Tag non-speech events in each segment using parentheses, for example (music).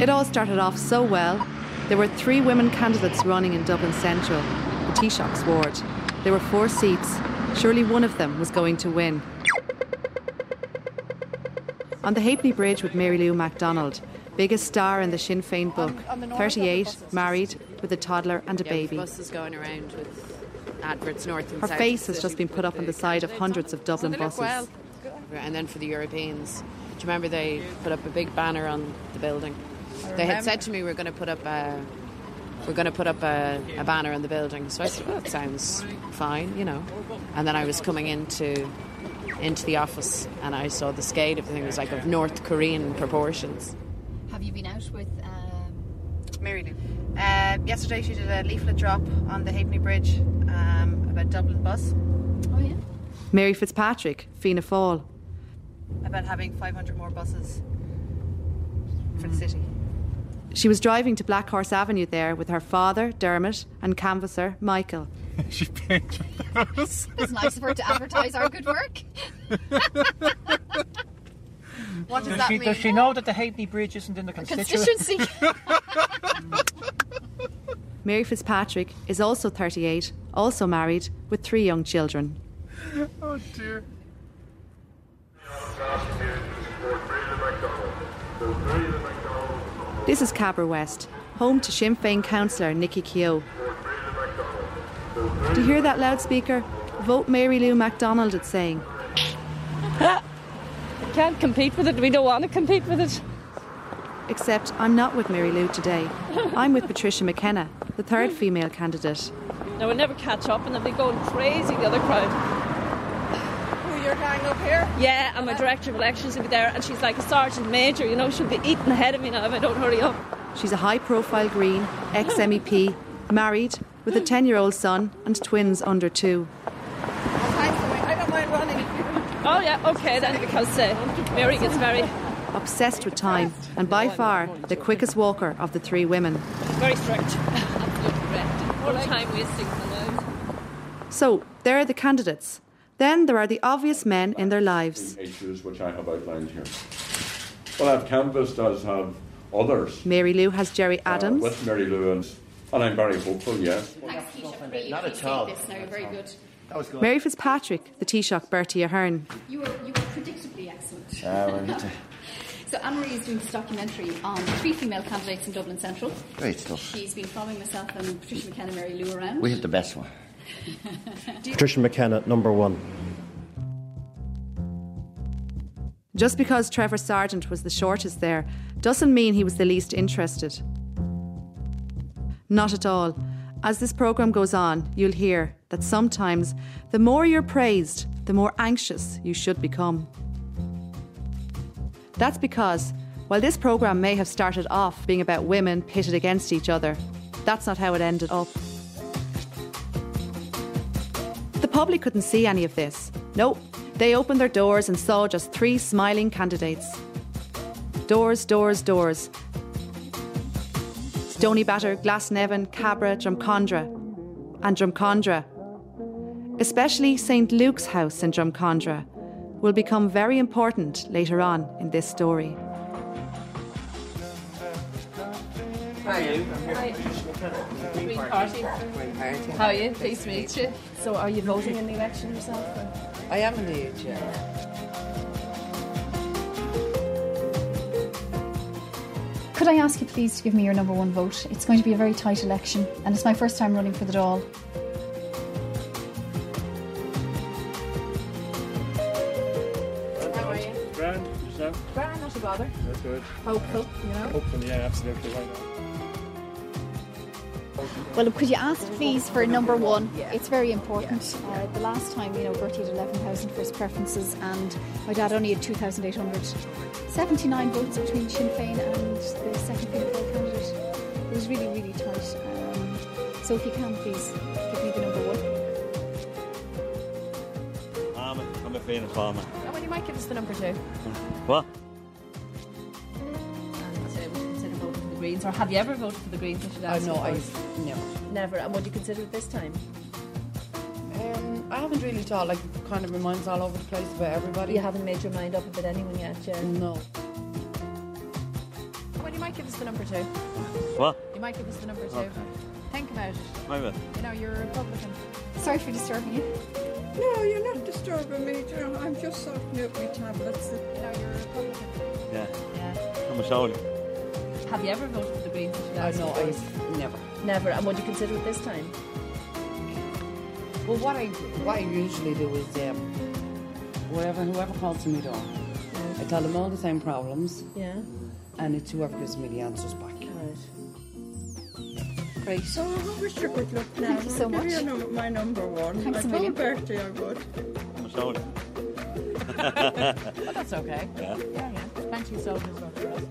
It all started off so well. There were three women candidates running in Dublin Central, the Taoiseach's ward. There were four seats. Surely one of them was going to win. On the Halfpenny Bridge with Mary Lou McDonald, biggest star in the Sinn Féin book, 38, married, with a toddler and a Yeah, baby. buses going around with adverts north and Her south. face has just been put up on the the side of hundreds of Dublin So buses. well. And then for the Europeans, do you remember they put up a big banner on the building? They had said to me we're going to put up a we're going to put up a, a banner in the building. So I said, well, that sounds fine, you know. And then I was coming into into the office and I saw the scale of the thing was like of North Korean proportions. Have you been out with um, Mary Lou. Uh, yesterday she did a leaflet drop on the Halfpenny Bridge um, about Dublin bus. Oh yeah. Mary Fitzpatrick, Fianna Fáil. about having 500 more buses for the city. She was driving to Black Horse Avenue there with her father, Dermot, and canvasser, Michael. (laughs) she paid those. It's nice of her to advertise our good work. (laughs) What does Does that she, mean? does she know that the Halfpenny Bridge isn't in the constituency? Constituency. (laughs) Mary Fitzpatrick is also 38, also married, with three young children. oh dear. This is Cabra West, home to Sinn Féin councillor Nicky Keogh. Do you hear that loudspeaker? Vote Mary Lou McDonald, it's saying. (laughs) Can't compete with it. We don't want to compete with it. Except I'm not with Mary Lou today. I'm with Patricia McKenna, the third female candidate. Now we'll never catch up, and they'll be going crazy. The other crowd. Who you're gang up here? Yeah, and my director of elections will be there, and she's like a sergeant major. You know, she'll be eating ahead of me now if I don't hurry up. She's a high profile Green, ex MEP, (laughs) married, with a 10 year old son and twins under two. I don't mind running. Oh yeah, okay then, because uh, Mary gets very, Obsessed with time, and by far the quickest walker of the three women. very strict. (laughs) Absolutely correct. No time wasting allowed. So, there are the candidates. Then there are the obvious men in their lives. issues which I have outlined here. Well, I've canvassed as have others Mary Lou has Gerry uh, Adams. with Mary Lou, and, and I'm very hopeful, yes. Thanks, Keisha. Really Not at all. this. Now, very good. That was good. Mary Fitzpatrick, the Taoiseach Bertie Ahern. You were you were predictably excellent. Uh, well, it's a So Anne Marie is doing this documentary on three female candidates in Dublin Central. great stuff. She's been following myself and Patricia McKenna, Mary Lou around. We have the best one. (laughs) Patricia McKenna, number one. Just because Trevor Sargent was the shortest there doesn't mean he was the least interested. Not at all. As this programme goes on, you'll hear that sometimes the more you're praised, the more anxious you should become. That's because, while this programme may have started off being about women pitted against each other, that's not how it ended up. Public couldn't see any of this. No, they opened their doors and saw just three smiling candidates. Doors, doors, doors. Stony Stoneybatter, Glasnevin, Cabra, Drumcondra, and Drumcondra. Especially St Luke's house in Drumcondra will become very important later on in this story. Green Party. How are you? Pleased to meet you. So, are you voting in the election yourself? I am indeed, yeah. Could I ask you please to give me your number one vote? It's going to be a very tight election, and it's my first time running for the Dáil. How are you? Grand, yourself? Grand, not a bother. That's good. Hopeful, you know. Hopefully, yeah, absolutely. Why not? Well, could you ask please for number one? It's very important. Uh, the last time, you know, Bertie had 11,000 for his preferences, and my dad only had 2,800. 79 votes between Sinn Féin and the second Fianna Fáil candidate. It was really, really tight. Um, so if you can, please give me the number one. I'm a, I'm a Fianna Fáil man. Oh, well, you might give us the number two. What? Or have you ever voted for the Greens? I should Oh, ask no, I. first. No. Never. And would you consider it this time? Um, I haven't really thought, like, kind of my mind's all over the place about everybody. You haven't made your mind up about anyone yet, yeah? No. Well, you might give us the number two. What? You might give us the number two. Okay. Think about it. Wait a. You know, you're a Republican. Sorry for disturbing you. No, you're not disturbing me. you I'm just sorting out my tablets. You know, you're a Republican. Yeah. Yeah. I'm a soldier. Have you ever voted for the Greens? Oh, no, I never. Never. And would you consider it this time? Well, what I what I usually do is um, whatever whoever calls to me door, I tell them all the same problems, Yeah. and it's whoever gives me the answers back. Right. Great. So I wish you good luck now. Thank you so I'll give much. you num- my number one. Thanks I a million. told Bertie I would. I'm a soldier. (laughs) But that's okay. Yeah. Yeah, yeah. Plenty of soldiers vote for us.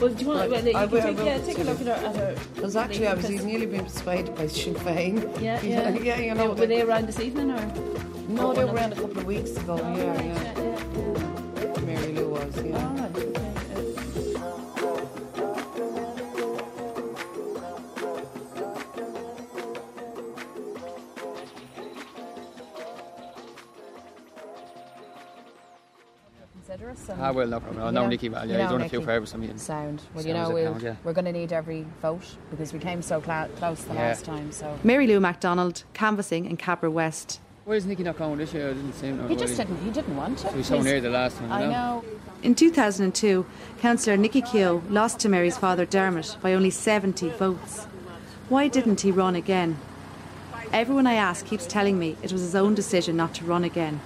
Well, do you want? Well, you I will- I take, will yeah, take a look at our. At our Because actually, I was nearly being persuaded by Sinn Féin. Yeah, (laughs) yeah. yeah, you know. Were they around this evening or? no, they were around a couple of weeks ago. Oh, yeah, yeah. Yeah. Mary Lou was. Yeah. All right. Okay. yeah. And- Ah, well, no problem. I You know know- Nicky well. you Yeah, he's know done a few favours for me. Sound. Well, you know, we'll, now, yeah. we're going to need every vote because we came so cla- close the Yeah. last time. So Mary Lou McDonald canvassing in Cabra West. Why is Nicky not going this year? I didn't see him. he just didn't. He didn't want to. So he's so near the last one. I you know? know. In 2002, Councillor Nicky Keogh lost to Mary's father Dermot by only 70 votes. Why didn't he run again? Everyone I ask keeps telling me it was his own decision not to run again.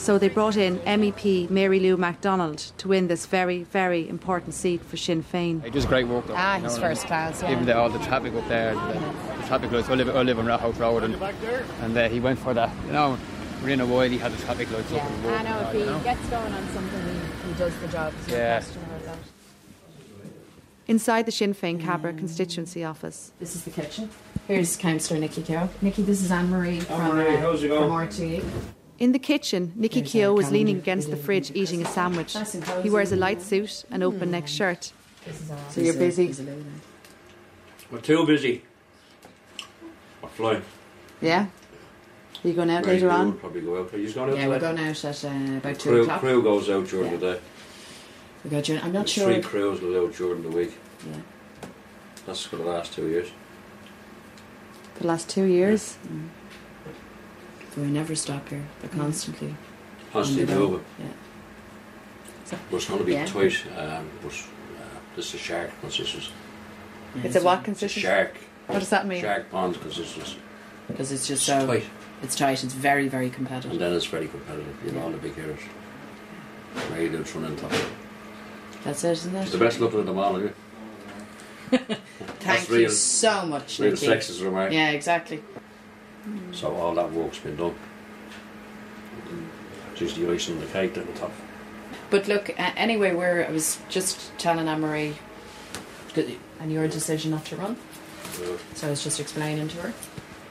So they brought in MEP Mary Lou McDonald to win this very, very important seat for Sinn Féin. He does great work though. Ah, you know he's what I mean? first class. Yeah. Even the, all the traffic up there, the, the traffic lights. I live, I live on Ratoath Road, and, and uh, he went for that. You know, within a while he had the traffic lights Yeah, up. And I know if he you know? gets going on something, he, he does the job. There's Yeah. question. Inside the Sinn Féin Cabra constituency office. This is the kitchen. Here's Councillor Nicky Keogh. Nicky, this is Anne Marie from, Anne-Marie, uh, how's it going? from RTE. In the kitchen, Nicky There's Keogh is leaning against the fridge eating a sandwich. Nice and cosy. He wears a light suit and open neck shirt. This is our So you're busy? He's a. We're too busy. We're flying. Yeah. Are you going out Mary later Lou will on? Probably go out. Are you going out Yeah, we're tonight? going out at uh, about two Crew, o'clock. crew goes out during Yeah. the day. We go during, I'm not There's sure. Three crews will out during the week. Yeah. That's for the last two years. The last two years. We never stop here. They're constantly. Constantly on the go. moving. Yeah. So, But it's going to be Yeah. tight. Um, but uh, this is shark consistency. yeah, It's a so- what It's a consistency? shark. What does that mean? Shark pond consistency. Because it's just It's so. tight. It's tight. It's very, very competitive. And then it's very competitive. You know, all the big areas. Mary Lou's running top. That's it, isn't She's the best looking of them all, isn't (laughs) Thank you so much, Real Nicky. sexist remark. Yeah, exactly. So all that work's been done. Just the icing on the cake at the top. But look, uh, anyway, where I was just telling Anne Marie, and your decision not to run. Uh, So I was just explaining to her.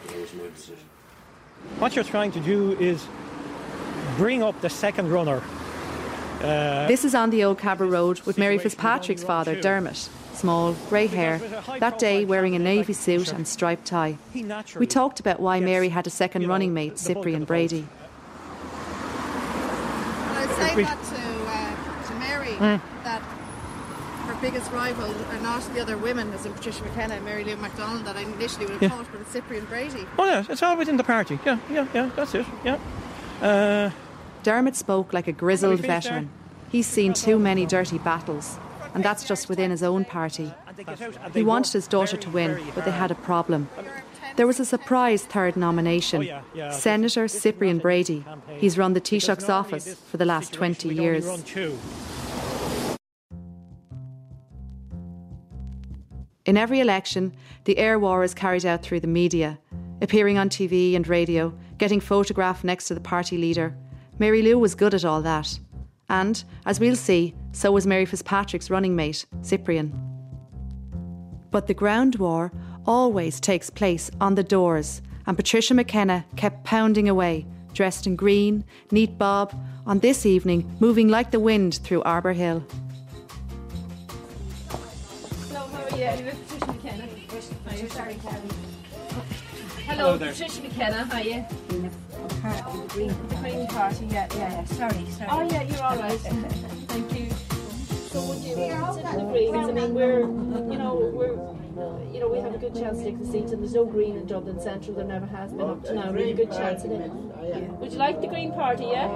that was my decision. What you're trying to do is bring up the second runner. Uh, This is on the old Cabra Road with Mary Fitzpatrick's father, Dermot. Small, grey hair, that day wearing a navy suit and striped tie. We talked about why Mary had a second running mate, Cyprian Brady. I'd say that to, uh, to Mary, Mm. that her biggest rival are not the other women, as in Patricia McKenna and Mary Lou McDonald, that I initially would have Yeah. thought, but it's Cyprian Brady. Oh, yeah, it's all within the party. Yeah, yeah, yeah, that's it. Yeah. Uh, Dermot spoke like a grizzled finished there? veteran. He's seen too many dirty battles, and that's just within his own party. He wanted his daughter to win, but they had a problem. There was a surprise third nomination. Senator Cyprian Brady. He's run the Taoiseach's office for the last 20 years. In every election, the air war is carried out through the media, appearing on TV and radio, getting photographed next to the party leader. Mary Lou was good at all that. And, as we'll see, so was Mary Fitzpatrick's running mate, Cyprian. But the ground war always takes place on the doors, and Patricia McKenna kept pounding away, dressed in green, neat bob, on this evening moving like the wind through Arbour Hill. Hello, how are you? Patricia McKenna. Hi, sorry, Kelly. Hello, Patricia McKenna. How are you? The Green Party. Yeah, yeah, yeah. Sorry, sorry. Oh yeah, you're all right. Thank you. So would you consider the Greens? I mean, we're, you know, we're, you know, we have a good chance to take the seat, and there's no Green in Dublin Central. There never has been up to now. Really good chance in it. Would you like the Green Party? Yeah.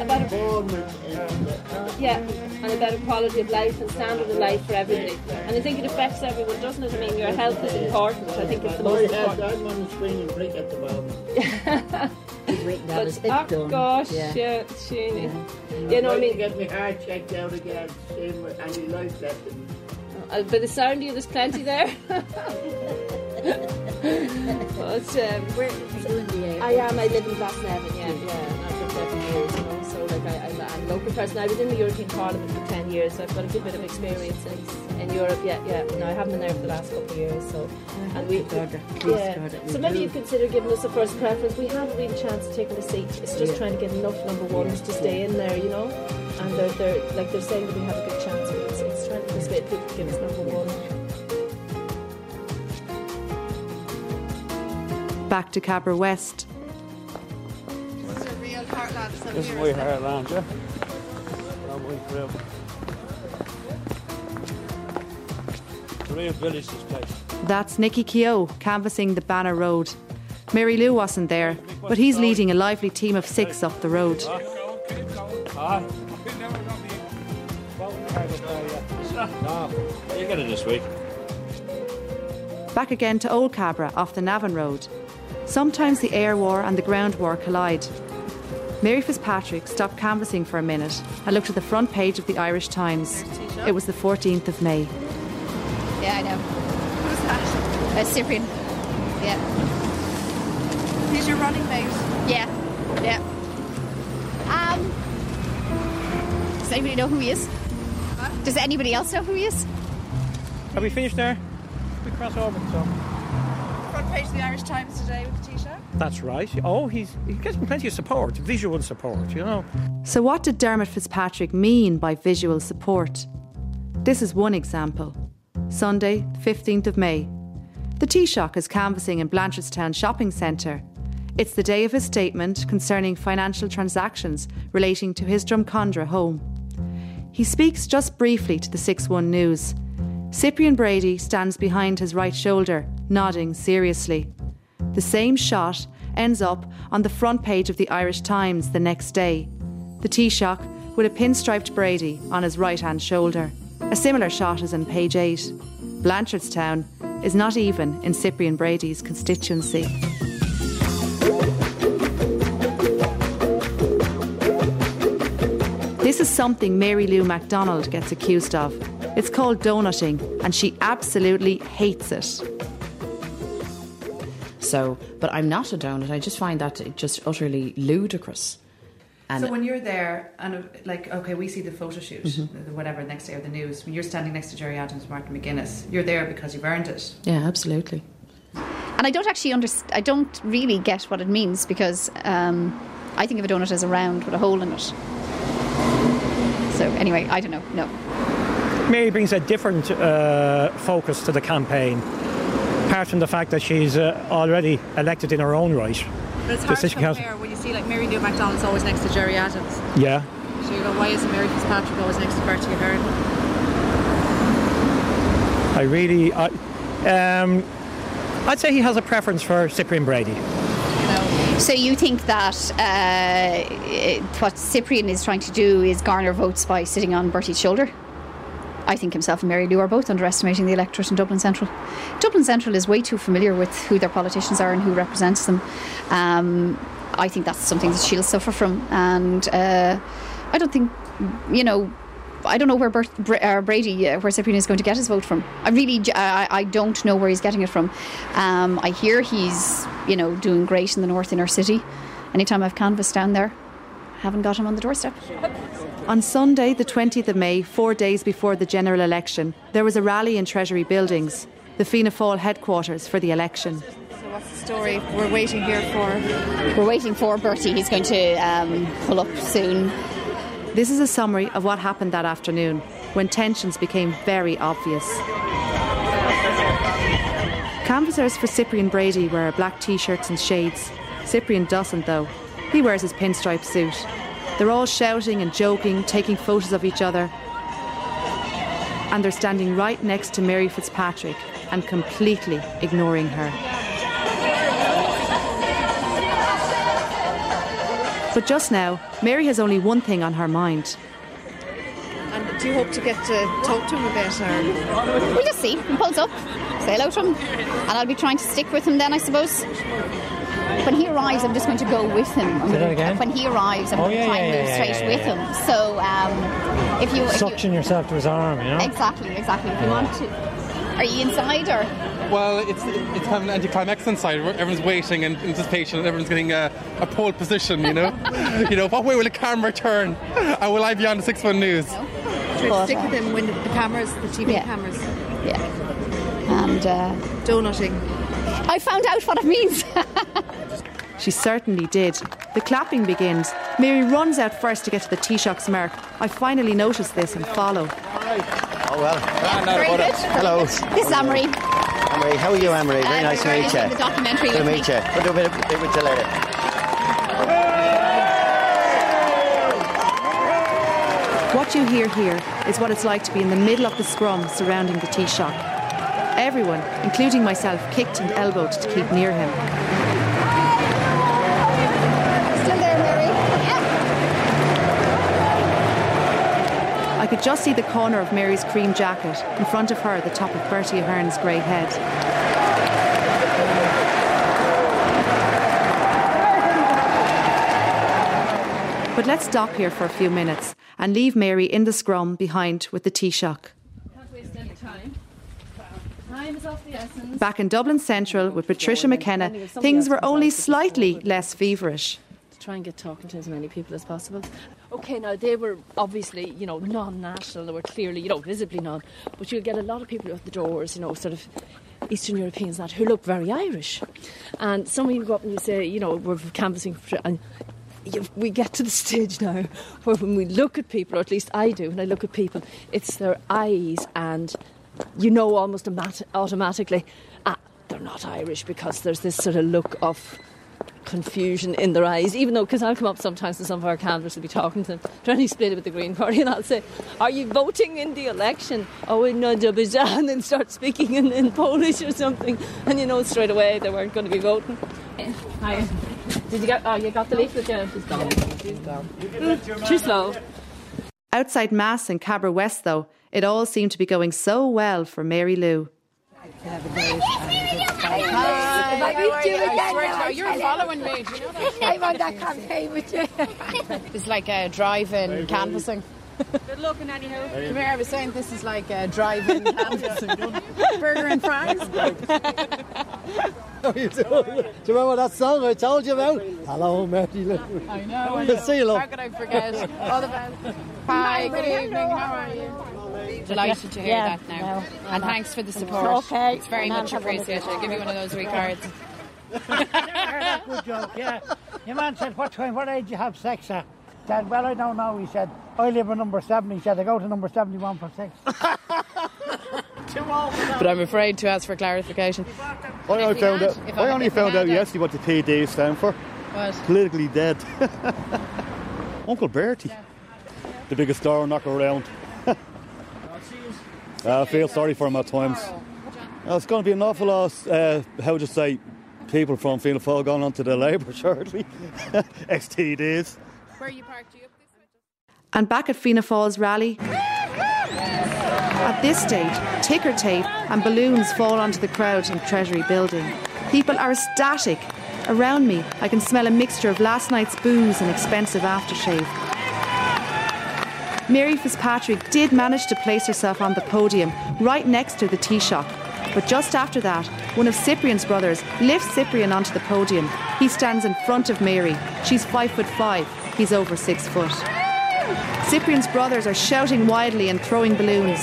About a, yeah, and a better quality of life and standard of life for everybody. And I think it affects everyone, doesn't it? I mean, your health is important. I think it's the most important. I'm on the screen and break at the moment. He's waiting to have his hip oh done. gosh, Yeah. yeah, Sheeny. I'm You know what I trying to mean? get my heart checked out again, seeing what any life left in me. Uh, by the sound of you, there's plenty there. (laughs) but um, where, I am. I live in Glasnevin. Yeah, yeah. And local person. I was in the European Parliament for ten years. So I've got a good bit of experience in, in Europe. Yeah, yeah. No, I haven't been there for the last couple of years. So, and we, God, yeah. God, So maybe you'd consider giving us a first preference. We haven't even had a real chance of taking a seat. It's just Yeah. trying to get enough number ones to stay in there. You know, and they're, they're like they're saying that we have a good chance. But it's, it's trying to persuade people to give us number one. Back to Cabra West. It's a real heartland. This is my heartland, yeah. That way through. It's a real village, this place. That's Nicky Keogh canvassing the Bannow Road. Mary Lou wasn't there, but he's leading a lively team of six up the road. Ah. You get it this week. Back again to Old Cabra off the Navan Road. Sometimes the air war and the ground war collide. Mary Fitzpatrick stopped canvassing for a minute and looked at the front page of the Irish Times. It was the 14th of May. Yeah, I know. Who's that? Uh, Cyprian. Yeah. He's your running mate. Yeah. Yeah. Um. Does anybody know who he is? Does anybody else know who he is? Have we finished there? We cross over. So Front page of the Irish Times today with the Taoiseach. That's right. Oh, he's he's getting plenty of support, visual support. You know. So, what did Dermot Fitzpatrick mean by visual support? This is one example. Sunday, 15th of May. The Taoiseach is canvassing in Blanchardstown Shopping Centre. It's the day of his statement concerning financial transactions relating to his Drumcondra home. He speaks just briefly to the 6 1 News. Cyprian Brady stands behind his right shoulder, nodding seriously. The same shot ends up on the front page of the Irish Times the next day. The Taoiseach with a pinstriped Brady on his right hand shoulder. A similar shot is in page 8. Blanchardstown is not even in Cyprian Brady's constituency. This is something Mary Lou McDonald gets accused of. It's called donutting, and she absolutely hates it. So, but I'm not a donut. I just find that just utterly ludicrous. And so when you're there, and like, okay, we see the photo shoot, Mhm. whatever, next day or the news. When you're standing next to Gerry Adams, Martin McGuinness, you're there because you've earned it. yeah, absolutely. And I don't actually understand. I don't really get what it means because um, I think of a donut as a round with a hole in it. So anyway, I don't know. No. Mary brings a different uh, focus to the campaign, apart from the fact that she's uh, already elected in her own right. But it's hard to City Council. compare when you see like Mary Lou McDonald's always next to Gerry Adams. Yeah. So you go, why isn't Mary Fitzpatrick always next to Bertie Ahern? I really, I, um, I'd say he has a preference for Cyprian Brady. So you think that uh, what Cyprian is trying to do is garner votes by sitting on Bertie's shoulder? I think himself and Mary Lou are both underestimating the electorate in Dublin Central. Dublin Central is way too familiar with who their politicians are and who represents them. Um, I think that's something that she'll suffer from, and uh, I don't think, you know, I don't know where Bert, uh, Brady, uh, where Cyprian is going to get his vote from. I really, I don't know where he's getting it from. Um, I hear he's, you know, doing great in the north inner city. Anytime I've canvassed down there, I haven't got him on the doorstep. On Sunday, the 20th of May, four days before the general election, there was a rally in Treasury Buildings, the Fianna Fáil headquarters for the election. So what's the story we're waiting here for? We're waiting for Bertie. He's going to um, pull up soon. This is a summary of what happened that afternoon when tensions became very obvious. Canvassers for Cyprian Brady wear black t shirts and shades. Cyprian doesn't, though. He wears his pinstripe suit. They're all shouting and joking, taking photos of each other. And they're standing right next to Mary Fitzpatrick and completely ignoring her. But just now, Mary has only one thing on her mind. And do you hope to get to talk to him a bit? Or? We'll just see. He pulls up, say hello to him, and I'll be trying to stick with him then, I suppose. When he arrives, I'm just going to go with him. Say that gonna- again? When he arrives, I'm Oh, going to yeah, try yeah, and move yeah, straight yeah, with him. So um, if you, if you Suction yourself to his arm, you know? exactly, exactly. If you want to, are you inside or? Well, it's it's kind of an anticlimax inside. Everyone's waiting and anticipation. and Everyone's getting a, a pole position. You know, (laughs) you know. What way will the camera turn? And will I be on the Six One News? Try to stick with him when the cameras, the TV Yeah. cameras. Yeah. And uh, donutting. I found out what it means. (laughs) She certainly did. The clapping begins. Mary runs out first to get to the Taoiseach's mark. I finally notice this and follow. Oh well. Very good. Hello. This is Amory. Amory, how are you, Amory? Very Uh, nice to we're meet you. the documentary Good to meet you. We'll do a bit, of- bit with later. What you hear here is what it's like to be in the middle of the scrum surrounding the Taoiseach. Everyone, including myself, kicked and elbowed to keep near him. Still there, Mary? I could just see the corner of Mary's cream jacket, in front of her the top of Bertie Ahern's grey head. But let's stop here for a few minutes and leave Mary in the scrum behind with the Taoiseach. Can't waste any time. Time is of the essence. Back in Dublin Central with Patricia McKenna, things were only slightly less feverish. to try and get talking to as many people as possible. Okay, now they were obviously, you know, non-national. They were clearly, you know, visibly non. But you'll get a lot of people at the doors, you know, sort of Eastern Europeans that who look very Irish. And some of you go up and you say, you know, we're canvassing for, and we get to the stage (laughs) now where when we look at people, or at least I do, when I look at people, it's their eyes and you know almost automat- automatically, ah, they're not Irish because there's this sort of look of confusion in their eyes, even though, because I'll come up sometimes to some of our canvassers will be talking to them, trying to explain it with the Green Party, (laughs) and I'll say, Are you voting in the election? Oh, in Azerbaijan, (laughs) and start speaking in, in Polish or something, and you know straight away they weren't going to be voting. Hi. Did you get, oh, you got the leaflet? Yeah, she's gone. She's gone. Too slow. Outside Mass in Cabra West, though, it all seemed to be going so well for Mary Lou. Hi, how are you? I swear to God, you're following me. Do you know that? I'm on that campaign with you. It's like a drive-in canvassing. Good looking, anyhow. Come here, I was saying this is like uh, a drive-in. (laughs) Burger and fries. (laughs) How you doing? Do you remember that song I told you about? Hello, Mary Lou. I know. I know. See you, love. How could I forget? All the best. Hi, good evening. How are you? Delighted to hear Yeah, that now. no, and thanks for the support. Okay. It's very much have one of appreciated. I'll give you one of those wee cards. (laughs) Good joke, yeah. Your man said, what time, what age do you have sex at? He said, well, I don't know. He said, I live at number seven. He said, I go to number 71 for sex. (laughs) But I'm afraid to ask for clarification. I only found had- out. I I- only found out a- yesterday what the PD stand for. What? Politically dead. (laughs) Uncle Bertie, the biggest door knocker around. (laughs) I feel sorry for him at times. Uh, it's going to be an awful lot. Uh, how would you say? People from Fianna Fáil going on to the Labour shortly. XTDs. Where you parked? You up this? And back at Fianna Fáil's rally, at this stage, ticker tape and balloons fall onto the crowd in Treasury building. People are ecstatic. Around me, I can smell a mixture of last night's booze and expensive aftershave. Mary Fitzpatrick did manage to place herself on the podium right next to the Taoiseach. But just after that, one of Cyprian's brothers lifts Cyprian onto the podium. He stands in front of Mary. She's five foot five. He's over six foot. Cyprian's brothers are shouting wildly and throwing balloons.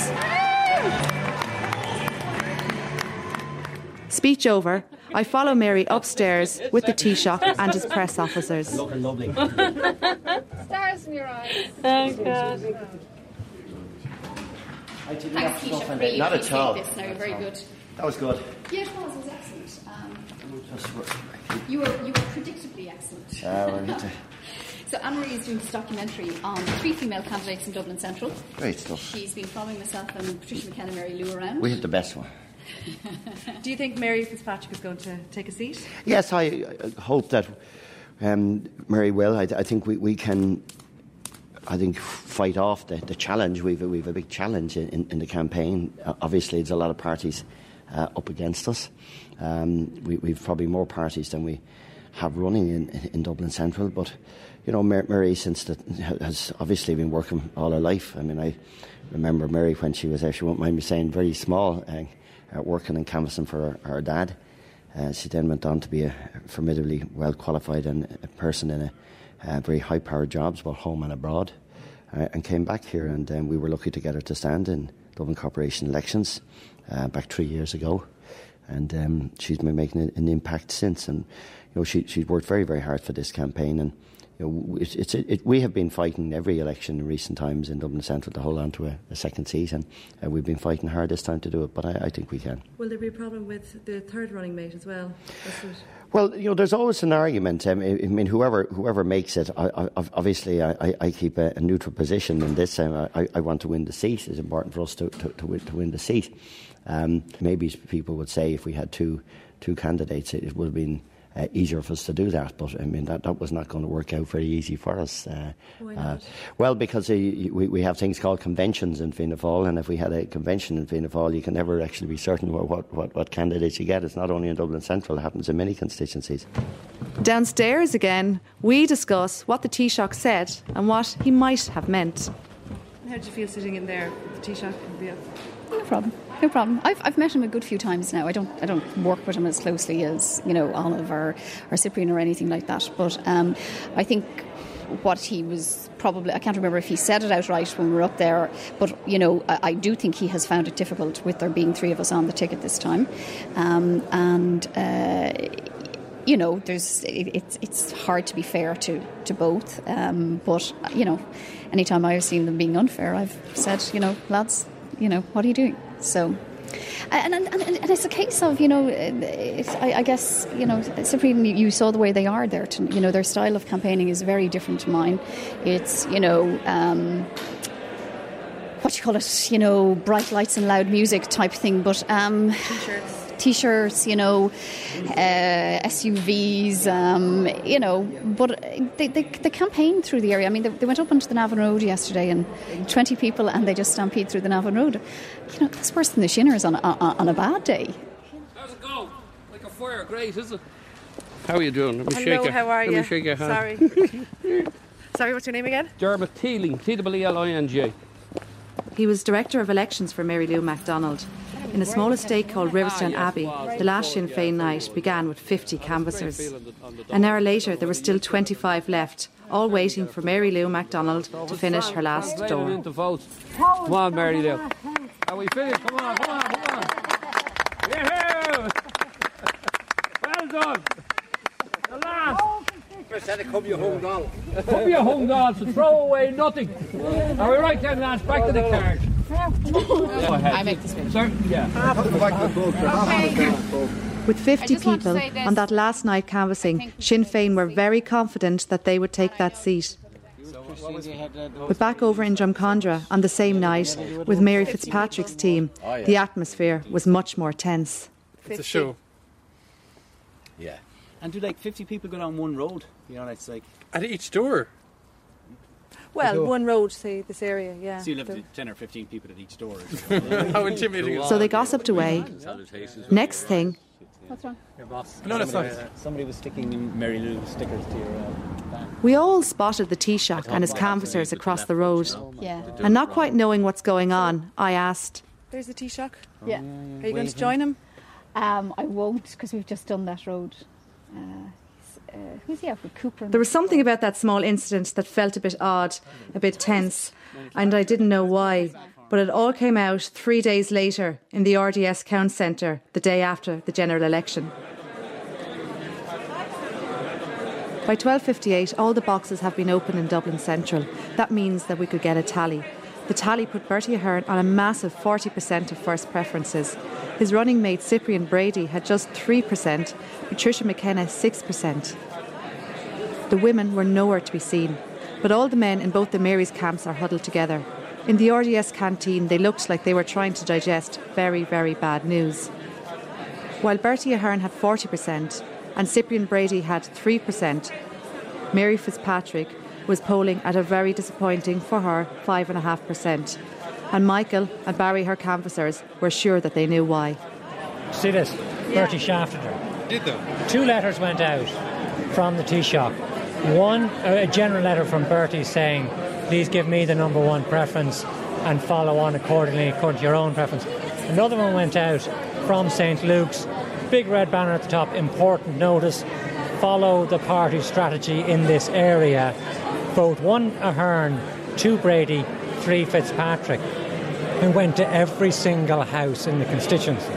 Speech over. I follow Mary upstairs with the Taoiseach and his press officers. Looking lovely. Stars in your eyes. Oh, God. Thanks, Keisha. Really Not at appreciate all. This now, very good. That was good. Yeah, it was. It was excellent. Um, you were you were predictably excellent. uh, we need to. So Anne-Marie is doing this documentary on three female candidates in Dublin Central. Great stuff. She's been following myself and Patricia McKenna, Mary Lou around. We have the best one. (laughs) Do you think Mary Fitzpatrick is going to take a seat? Yes, I, I hope that um, Mary will. I, I think we, we can. I think fight off the, the challenge. We've a, we've a big challenge in, in, in the campaign. Uh, obviously, there's a lot of parties uh, up against us. Um, we, we've probably more parties than we have running in, in Dublin Central. But you know, Mary, since the, has obviously been working all her life. I mean, I remember Mary when she was, if she won't mind me saying, very small, uh, uh, working and canvassing for her, her dad. Uh, she then went on to be a formidably well qualified and a person in a uh, very high powered jobs, both home and abroad, uh, and came back here. And um, we were lucky to get her to stand in Dublin Corporation elections uh, back three years ago. And um, she's been making an impact since. And you know, she, she's worked very, very hard for this campaign. And you know, it's, it's, it, we have been fighting every election in recent times in Dublin Central to hold on to a, a second seat, and uh, we've been fighting hard this time to do it. But I, I think we can. Will there be a problem with the third running mate as well? Well, you know, there's always an argument. Um, I mean, whoever whoever makes it, I, I, obviously, I, I keep a, a, neutral position in this. Um, I, I, want to win the seat. It's important for us to, to, to, win, to win, the seat. Um, maybe people would say if we had two two candidates, it would have been uh, easier for us to do that. But I mean, that, that was not going to work out very easy for us. Uh, Why uh, well, because uh, we, we have things called conventions in Fianna Fáil, and if we had a convention in Fianna Fáil, you can never actually be certain what, what, what, what candidates you get. It's not only in Dublin Central, it happens in many constituencies. Downstairs again, we discuss what the Taoiseach said and what he might have meant. How did you feel sitting in there with the Taoiseach? No problem. No problem. I've, I've met him a good few times now. I don't I don't work with him as closely as you know Olive or, or Cyprian or anything like that. But um, I think what he was probably I can't remember if he said it outright when we were up there, but you know I, I do think he has found it difficult with there being three of us on the ticket this time, um, and. Uh, you know, there's it, it's it's hard to be fair to to both, um, but you know, anytime I've seen them being unfair, I've said, you know, lads, you know, what are you doing? So. And, and, and, it's a case of, you know, I, I, guess, you know, Cyprian, you saw the way they are there. To, you know, their style of campaigning is very different to mine. It's, you know, um, what do you call it, you know, bright lights and loud music type thing, but. Um, T-shirts t-shirts, you know, uh, SUVs, um, you know. But they, they, they campaigned through the area. I mean, they, they, went up onto the Navan Road yesterday, and 20 people, and they just stampede through the Navan Road. You know, that's worse than the Shinners on, on, on a bad day. How's it go? Like a fire, great, is it? How are you doing? Let me Hello, shake your, how are let you? me shake your hand. Sorry. (laughs) Sorry, what's your name again? Dermot Teeling, T-W-E-L-I-N-G. He was Director of Elections for Mary Lou McDonald. In a small estate called Riverstone Abbey, the last Sinn Féin night began with 50 canvassers. An hour later, there were still 25 left, all waiting for Mary Lou McDonald to finish her last Ready door. vote. Come on, Mary Lou. Are we finished? Come on, come on, come on. Yeah! Well done. The last. Come your home doll. Come your home dogs to throw away nothing. Are we right then, lads? Back to the card. Go ahead. I make the speech. Sir, yeah. With 50 I just want to people on that last night canvassing, Sinn Féin were very confident that they would take that seat. But back over in Drumcondra on the same night, with Mary Fitzpatrick's team, the atmosphere was much more tense. It's a show. Yeah. And do like 50 people go down one road? You know, it's like. At each door? Well, one road, say, this area, yeah. So you live The- 10 or 15 people at each door. (laughs) How (laughs) intimidating So they gossiped away. Next thing, What's wrong? Your boss. No, that's somebody, fine. uh, somebody was sticking Mary Lou stickers to your uh, back. we all spotted the Taoiseach and his canvassers across the road. Yeah. And not quite knowing what's going on, I asked, There's the Taoiseach. Yeah. Are you going to join him? Um, I won't because we've just done that road. Uh, who's he with Cooper? There was something about that small incident that felt a bit odd, a bit tense, and I didn't know why. But it all came out three days later in the RDS Count Centre, the day after the general election. By 12:58, all the boxes have been opened in Dublin Central. That means that we could get a tally. The tally put Bertie Ahern on a massive 40% of first preferences. His running mate Cyprian Brady had just 3%, Patricia McKenna 6%. The women were nowhere to be seen, but all the men in both the Mary's camps are huddled together. In the RDS canteen, they looked like they were trying to digest very, very bad news. While Bertie Ahern had 40% and Cyprian Brady had 3%, Mary Fitzpatrick was polling at a very disappointing for her 5.5%. And Michael and Barry, her canvassers, were sure that they knew why. See this? Bertie shafted her. Did they? Two letters went out from the Taoiseach. One, a general letter from Bertie saying, please give me the number one preference and follow on accordingly according to your own preference. Another one went out from St. Luke's, big red banner at the top, important notice, follow the party strategy in this area. Vote one Ahern, two Brady, three Fitzpatrick, and went to every single house in the constituency.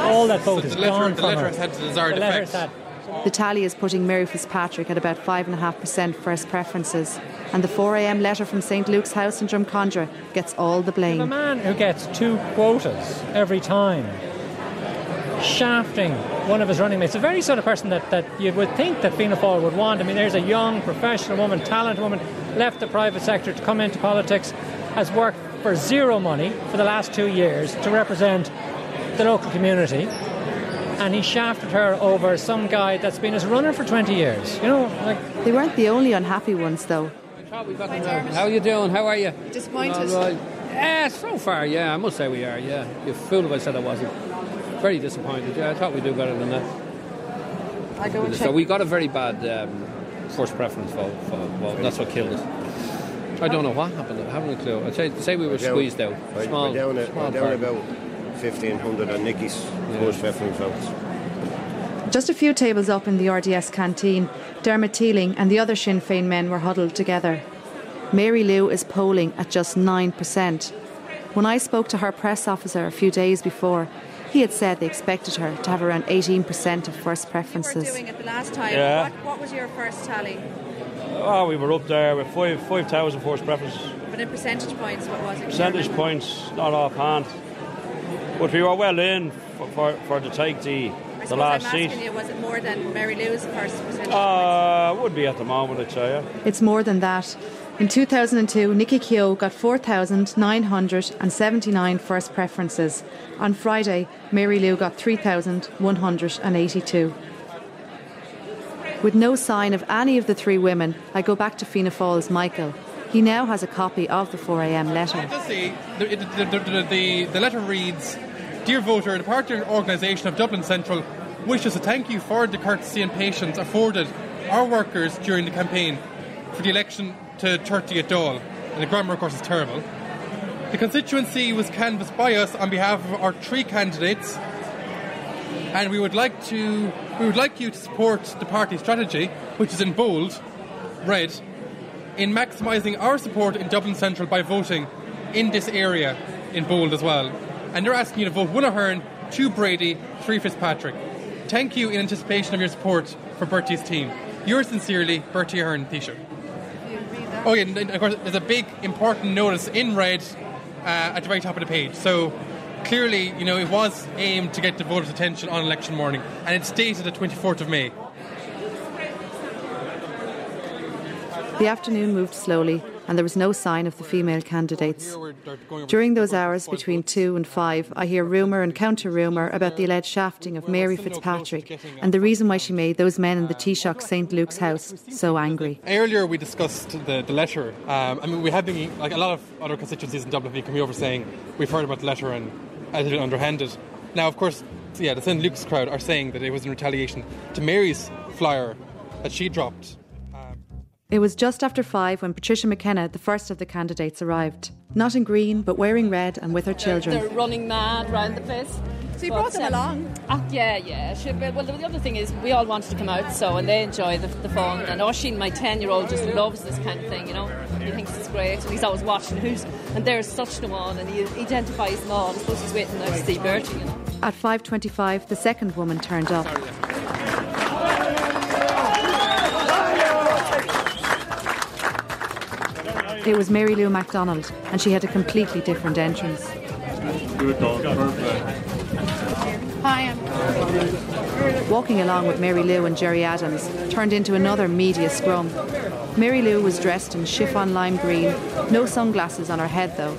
All that vote So is the letter- gone from her. had the desired The effect. The tally is putting Mary Fitzpatrick at about 5.5% first preferences, and the 4am letter from St Luke's House in Drumcondra gets all the blame. Blame. man who gets two quotas every time, shafting one of his running mates, the very sort of person that, that you would think that Fianna Fáil would want. I mean, there's a young, professional woman, talented woman, left the private sector to come into politics, has worked for zero money for the last two years to represent the local community. And he shafted her over some guy that's been his runner for 20 years. You know, like. They weren't the only unhappy ones, though. How are you doing? How are you? Disappointed. All right. Yeah, so far, yeah, I must say we are, yeah. You fool if I said I wasn't. Very disappointed, yeah. I thought we'd do better than that. I go and So check. we got a very bad um, first preference vote. For, well, that's what killed us. I don't know what happened. I haven't a clue. I'd say, say we were We're squeezed out. Small, we're down, at, small we're down about 1,500 on Nicky's first preference votes. Just a few tables up in the RDS canteen, Dermot Teeling and the other Sinn Féin men were huddled together. Mary Lou is polling at just 9%. When I spoke to her press officer a few days before, he had said they expected her to have around 18% of first You were preferences. doing it the last time. Yeah. What, what was your first tally? Oh, we were up there with five five thousand first preferences. But in percentage points, what was it? Percentage points, not offhand. But we were well in for, for, for to take the, I the suppose last I'm seat. asking you, was it more than Mary Lou's first percentage? Uh, would be at the moment, I'd say. Yeah. It's more than that. In 2002, Nicky Keogh got 4,979 first preferences. On Friday, Mary Lou got 3,182. With no sign of any of the three women, I go back to Fianna Fáil's Michael. He now has a copy of the 4am letter. Just the, the, the, the, the, the letter reads Dear voter, the party organisation of Dublin Central wishes to thank you for the courtesy and patience afforded our workers during the campaign for the election to 30 at Dáil. And the grammar, of course, is terrible. The constituency was canvassed by us on behalf of our three candidates, and we would like to we would like you to support the party strategy, which is in bold, red, in maximising our support in Dublin Central by voting in this area in bold as well. And they're asking you to vote one Ahern, two Brady, three Fitzpatrick. Thank you in anticipation of your support for Bertie's team. Yours sincerely, Bertie Ahern, Taoiseach. Oh yeah, and of course, there's a big important notice in red uh, at the very top of the page. So clearly, you know, it was aimed to get the voters' attention on election morning, and it's dated the 24th of May. The afternoon moved slowly, and there was no sign of the female candidates. During those hours between 2 and 5, I hear rumour and counter rumour about the alleged shafting of Mary Fitzpatrick and the reason why she made those men in the Taoiseach St Luke's house so angry. Earlier, we discussed the, the letter. Um, I mean, we have been, like a lot of other constituencies in Dublin, coming over saying we've heard about the letter and edited it underhanded. Now, of course, yeah, the St. Luke's crowd are saying that it was in retaliation to Mary's flyer that she dropped. It was just after 5 when Patricia McKenna, the first of the candidates, arrived. Not in green, but wearing red and with her children. They're children. running mad round the place. So you brought them along? Ah, yeah, yeah. She, well, the the other thing is we all wanted to come out, so and they enjoy the, the fun. And Oisín, my ten-year-old, just loves this kind of thing. You know, he thinks it's great, and he's always watching who's. And there's such them on, and he identifies them all. I suppose he's waiting now to see Bertie. You know. At 5.25, the second woman turned up. It was Mary Lou McDonald, and she had a completely different entrance. Good dog, perfect. I am. Walking along with Mary Lou and Gerry Adams turned into another media scrum. Mary Lou was dressed in chiffon lime green, no sunglasses on her head though.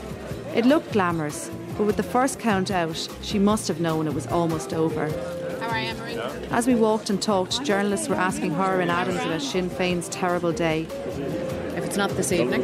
It looked glamorous, but with the first count out, she must have known it was almost over. How are you, Marie? As we walked and talked, journalists were asking her and Adams about Sinn Féin's terrible day. If it's not this evening,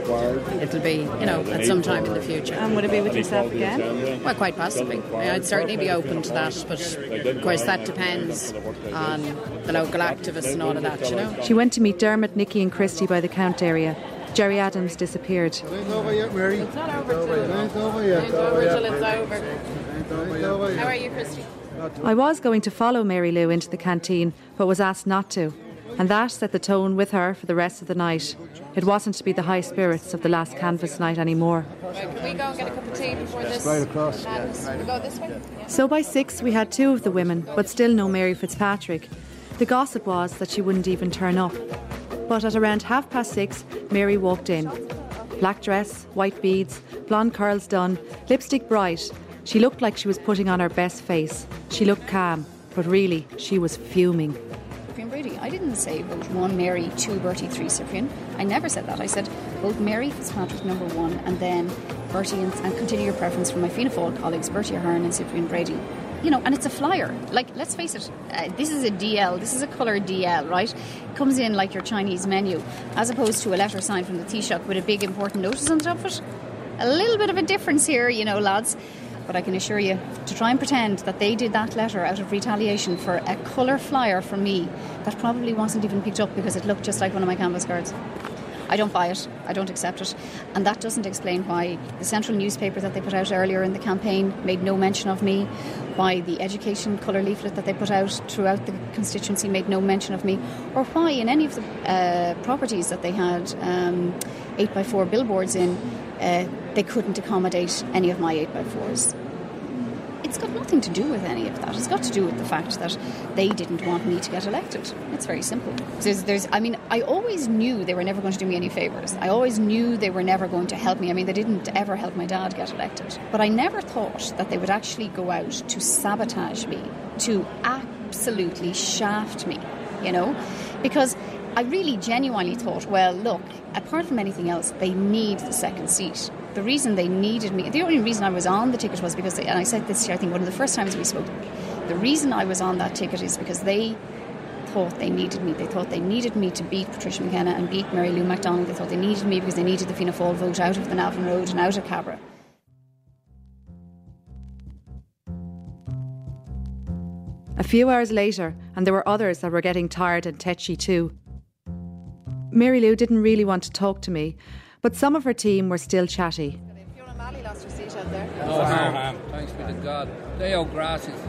it'll be, you know, at some time in the future. And would it be with yourself again? Well, quite possibly. I'd certainly be open to that, but of course that depends on the local activists and all of that, you know. She went to meet Dermot, Nicky, and Christy by the count area. Gerry Adams disappeared. Ain't over yet, Mary. It's not over till Ain't over yet. Ain't over till it's over. How are you, Christy? I was going to follow Mary Lou into the canteen, but was asked not to. And that set the tone with her for the rest of the night. It wasn't to be the high spirits of the last canvas night anymore. Right, can we go and get a cup of tea before this? Right across. madness? We go this way? So by six, we had two of the women, but still no Mary Fitzpatrick. The gossip was that she wouldn't even turn up. But at around half past six, Mary walked in. Black dress, white beads, blonde curls done, lipstick bright. She looked like she was putting on her best face. She looked calm, but really, she was fuming. Cyprian Brady. I didn't say vote one Mary, two Bertie, three Cyprian. I never said that. I said vote Mary Fitzpatrick number one, and then Bertie and, and continue your preference for my Fianna Fáil colleagues, Bertie Ahern and Cyprian Brady. You know, and it's a flyer. Like, let's face it, uh, this is a DL. This is a colour DL, right? Comes in like your Chinese menu, as opposed to a letter signed from the Taoiseach with a big important notice on top of it. A little bit of a difference here, you know, lads. But I can assure you, to try and pretend that they did that letter out of retaliation for a colour flyer from me that probably wasn't even picked up because it looked just like one of my canvas cards. I don't buy it. I don't accept it. And that doesn't explain why the central newspaper that they put out earlier in the campaign made no mention of me, why the education colour leaflet that they put out throughout the constituency made no mention of me, or why in any of the uh, properties that they had um, 8x4 billboards in, uh, they couldn't accommodate any of my 8x4s. It's got nothing to do with any of that. It's got to do with the fact that they didn't want me to get elected. It's very simple. There's, there's, I mean, I always knew they were never going to do me any favours. I always knew they were never going to help me. I mean, they didn't ever help my dad get elected. But I never thought that they would actually go out to sabotage me, to absolutely shaft me, you know? Because I really genuinely thought, well, look, apart from anything else, they need the second seat. The reason they needed me, the only reason I was on the ticket was because, they, and I said this here, I think one of the first times we spoke, the reason I was on that ticket is because they thought they needed me. They thought they needed me to beat Patricia McKenna and beat Mary Lou McDonald. They thought they needed me because they needed the Fianna Fáil vote out of the Navan Road and out of Cabra. A few hours later, and there were others that were getting tired and tetchy too. Mary Lou didn't really want to talk to me, but some of her team were still chatty. Fiona Malley lost her seat out there. Oh, no harm. Thanks be to God. They owe grasses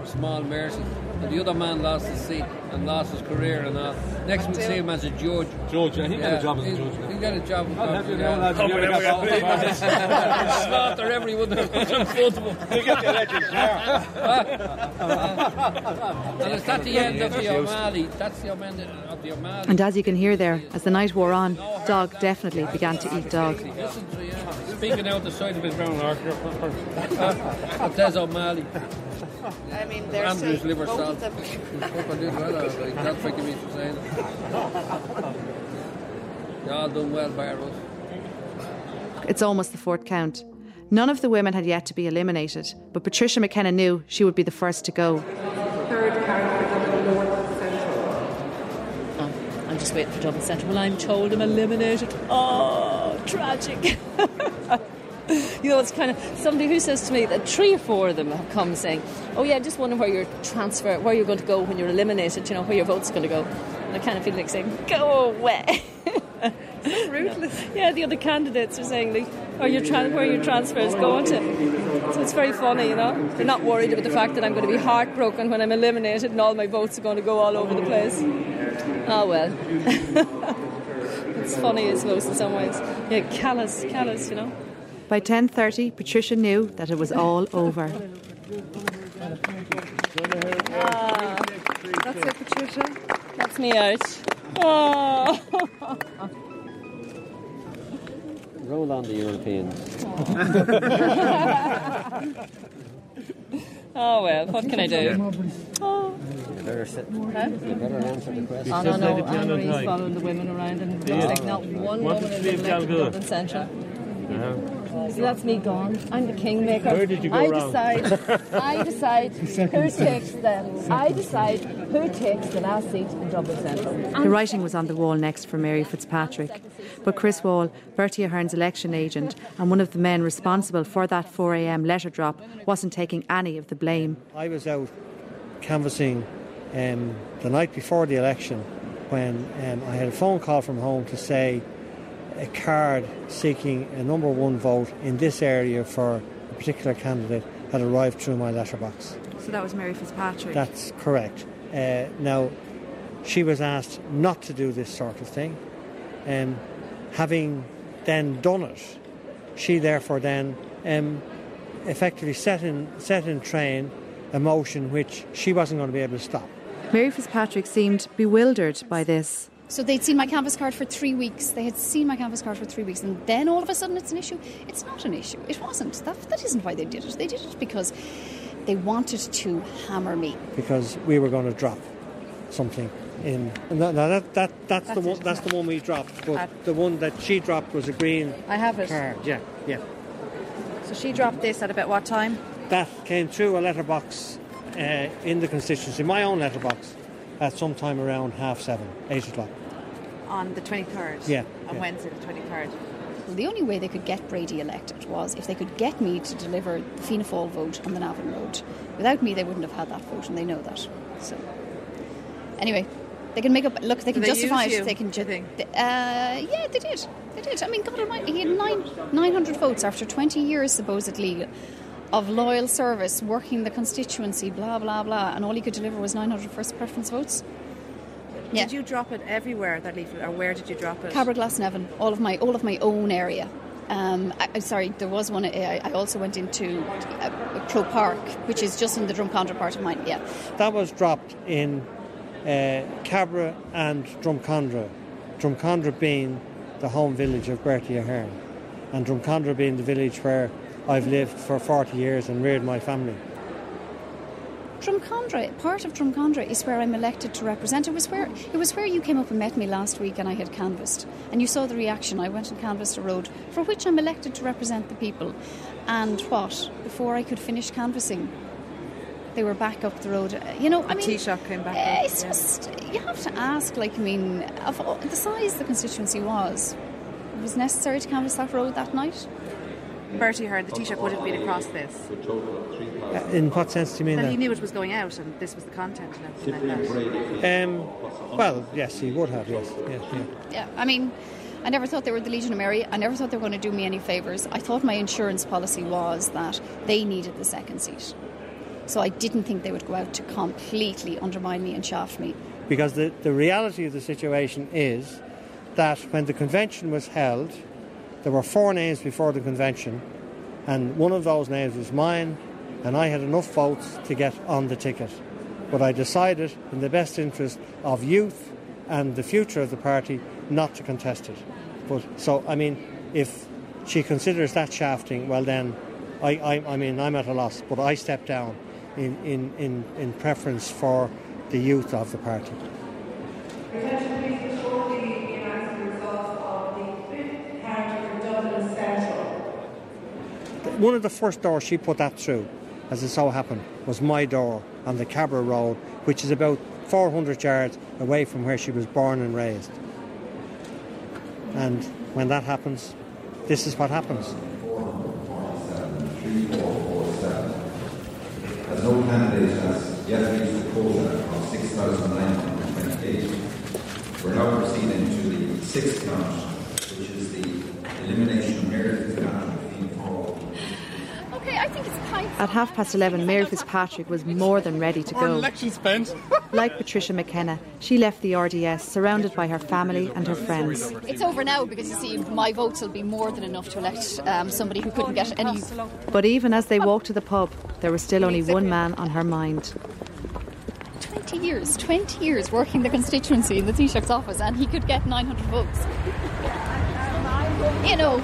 for small mercies. And the other man lost his seat and lost his career and all. Next we'll see him as a judge. Judge, yeah, he got a job as a judge. He got a job as a I'll judge. have you know, lads, you never got that. Slaughter everyone that's in football. You get (laughs) the elections, And is that the end of the O'Malley? That's the end of the O'Malley. And as you can hear there, as the night wore on, dog definitely began to eat dog. Listen to you. Speaking out the side of his brown arc. Uh, Des O'Malley. I mean, they're Andrews still, liver both salt. of them. (laughs) Fucking did well, all right. That's forgive me for saying it. You (laughs) all done well, Barrows. It's almost the fourth count. None of the women had yet to be eliminated, but Patricia McKenna knew she would be the first to go. Third card for Dublin North Central. Oh, I'm just waiting for Dublin Central. Well, I'm told I'm eliminated. Oh, tragic. (laughs) (laughs) you know, it's kind of somebody who says to me that three or four of them have come saying, "Oh yeah, I just wondering where your transfer, where you're going to go when you're eliminated. You know, where your vote's going to go." And I kind of feel like saying, "Go away." So (laughs) ruthless. Yeah, the other candidates are saying, like, "Are your tran- where your transfer is going to?" So it's very funny, you know. They're not worried about the fact that I'm going to be heartbroken when I'm eliminated and all my votes are going to go all over the place. Oh well. (laughs) it's funny, I suppose, in some ways. Yeah, callous, callous, you know. By 10:30, Patricia knew that it was all over. Ah, That's it, Patricia. that's me out. Oh. Roll on the Europeans. (laughs) Oh well, what can I do? Oh. Better sit. You better answer the question. Oh, no, no, Anne-Marie's following the women around and Yeah. like not one What woman did is Steve elected Gallagher? Dublin Central. Uh-huh. So that's me gone. I'm the kingmaker. Where did you go I wrong? decide. I (laughs) decide who takes the. I decide who takes the last seat in Dublin Central. The writing was on the wall next for Mary Fitzpatrick. But Chris Wall, Bertie Ahern's election agent and one of the men responsible for that 4am letter drop, wasn't taking any of the blame. I was out canvassing um, the night before the election when um, I had a phone call from home to say a card seeking a number one vote in this area for a particular candidate had arrived through my letterbox. So that was Mary Fitzpatrick. That's correct. Uh, now, she was asked not to do this sort of thing. Um, having then done it, she therefore then um, effectively set in, set in train a motion which she wasn't going to be able to stop. Mary Fitzpatrick seemed bewildered by this. So they'd seen my canvas card for three weeks. They had seen my canvas card for three weeks, and then all of a sudden it's an issue. It's not an issue. It wasn't. That, that isn't why they did it. They did it because they wanted to hammer me. because we were going to drop something in. No, no, that, that, that's, the That's one. it. That's the one we dropped. But Uh, the one that she dropped was a green I have it. card. Yeah, yeah. So she dropped this at about what time? That came through a letterbox uh, in the constituency, my own letterbox, at some time around half seven, eight o'clock. On the 23rd. Yeah, On yeah. Wednesday, the 23rd. Well, the only way they could get Brady elected was if they could get me to deliver the Fianna Fáil vote on the Navan Road. Without me, they wouldn't have had that vote, and they know that. So, anyway, they can make up. Look, they can they justify use it. you, They can. do Ju- you think? th- uh, yeah, they did. They did. I mean, God Almighty, he had nine nine hundred votes after twenty years supposedly of loyal service, working the constituency, blah blah blah, and all he could deliver was 900 first preference votes. Yeah. Did you drop it everywhere, that leaflet, or where did you drop it? Cabra Glasnevin, all of my all of my own area. Um, I, I'm sorry, there was one. I, I also went into uh, Crow Park, which is just in the Drumcondra part of mine. Yeah, That was dropped in uh, Cabra and Drumcondra. Drumcondra being the home village of Bertie Ahern, and Drumcondra being the village where I've lived for 40 years and reared my family. Drumcondra. Part of Drumcondra is where I'm elected to represent. It was where it was where you came up and met me last week, and I had canvassed, and you saw the reaction. I went and canvassed a road for which I'm elected to represent the people, and what before I could finish canvassing. They were back up the road. Uh, You know, I The mean, Taoiseach came back uh, up, It's yeah. just you have to ask. Like, I mean, of all, the size the constituency was, it was necessary to canvass that road that night. Bertie heard the Taoiseach would have been across this. Uh, in what sense do you mean Well, that? he knew it was going out, and this was the content and everything like that. Um, well, yes, he would have, yes. Yeah, yeah. Yeah, I mean, I never thought they were the Legion of Mary. I never thought they were going to do me any favours. I thought my insurance policy was that they needed the second seat. So I didn't think they would go out to completely undermine me and shaft me. Because the, the reality of the situation is that when the convention was held, there were four names before the convention, and one of those names was mine, and I had enough votes to get on the ticket. But I decided, in the best interest of youth and the future of the party, not to contest it. But so, I mean, if she considers that shafting, well then, I, I, I mean, I'm at a loss. But I stepped down in, in, in, in preference for the youth of the party. One of the first doors she put that through, as it so happened, was my door on the Cabra Road, which is about 400 yards away from where she was born and raised. And when that happens, this is what happens. As no candidate has yet reached the quota of 6,928, we're now proceeding to the sixth count, which is the elimination of Mary Fitzpatrick Fianna Fáil. Okay, I think it's kind At half past 11, Mary Fitzpatrick was more than ready to go. (laughs) Like Patricia McKenna, she left the RDS surrounded by her family and her friends. It's over now because you see, my votes will be more than enough to elect um, somebody who couldn't get any. But even as they walked to the pub, there was still only one man on her mind. 20 years, 20 years working the constituency in the Taoiseach's office, and he could get 900 votes. (laughs) You know,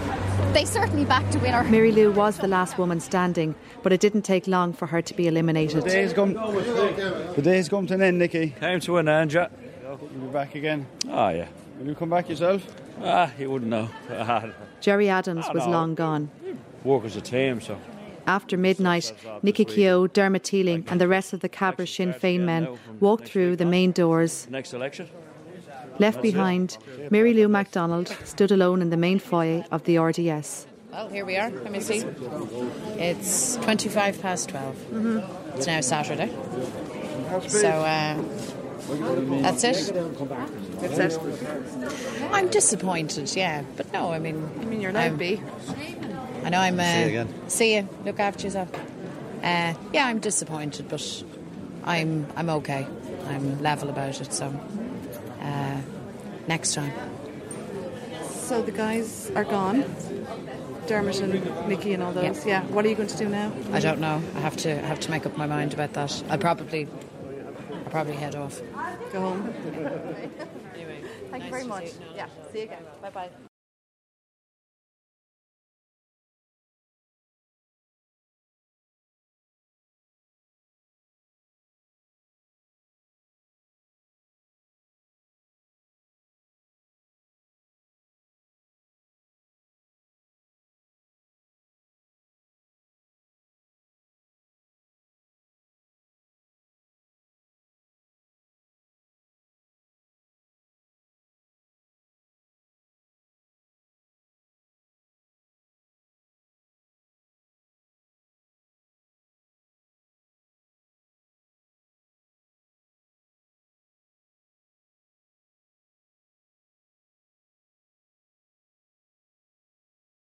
They certainly backed a winner. Mary Lou was the last woman standing, but it didn't take long for her to be eliminated. The day's come, the day's come to an end, Nicky. Came to an end, yeah. You'll be back again. Oh, yeah. Will you come back yourself? Ah, you wouldn't know. (laughs) Gerry Adams was no. long gone. Work as a team, so. After midnight, Nicky Keogh, Dermot Teeling, and the rest of the Cabra Sinn Féin men walked through the main doors. Next election. Left behind, Mary Lou McDonald stood alone in the main foyer of the RDS. Well, here we are. Let me see. It's 25 past 12. Mm-hmm. It's now Saturday. So, uh, that's it. That's it. I'm disappointed, yeah. But no, I mean. I mean, you're not I'm- to be. I know I'm. Uh, See you again. See you. Look after yourself. Uh, yeah, I'm disappointed, but I'm I'm okay. I'm level about it. So uh, next time. So the guys are gone. Dermot and Nicky and all those. Yeah. What are you going to do now? I don't know. I have to I have to make up my mind about that. I'll probably I'll probably head off. Go home. anyway, Thank you very much. Yeah, see you again. Bye bye.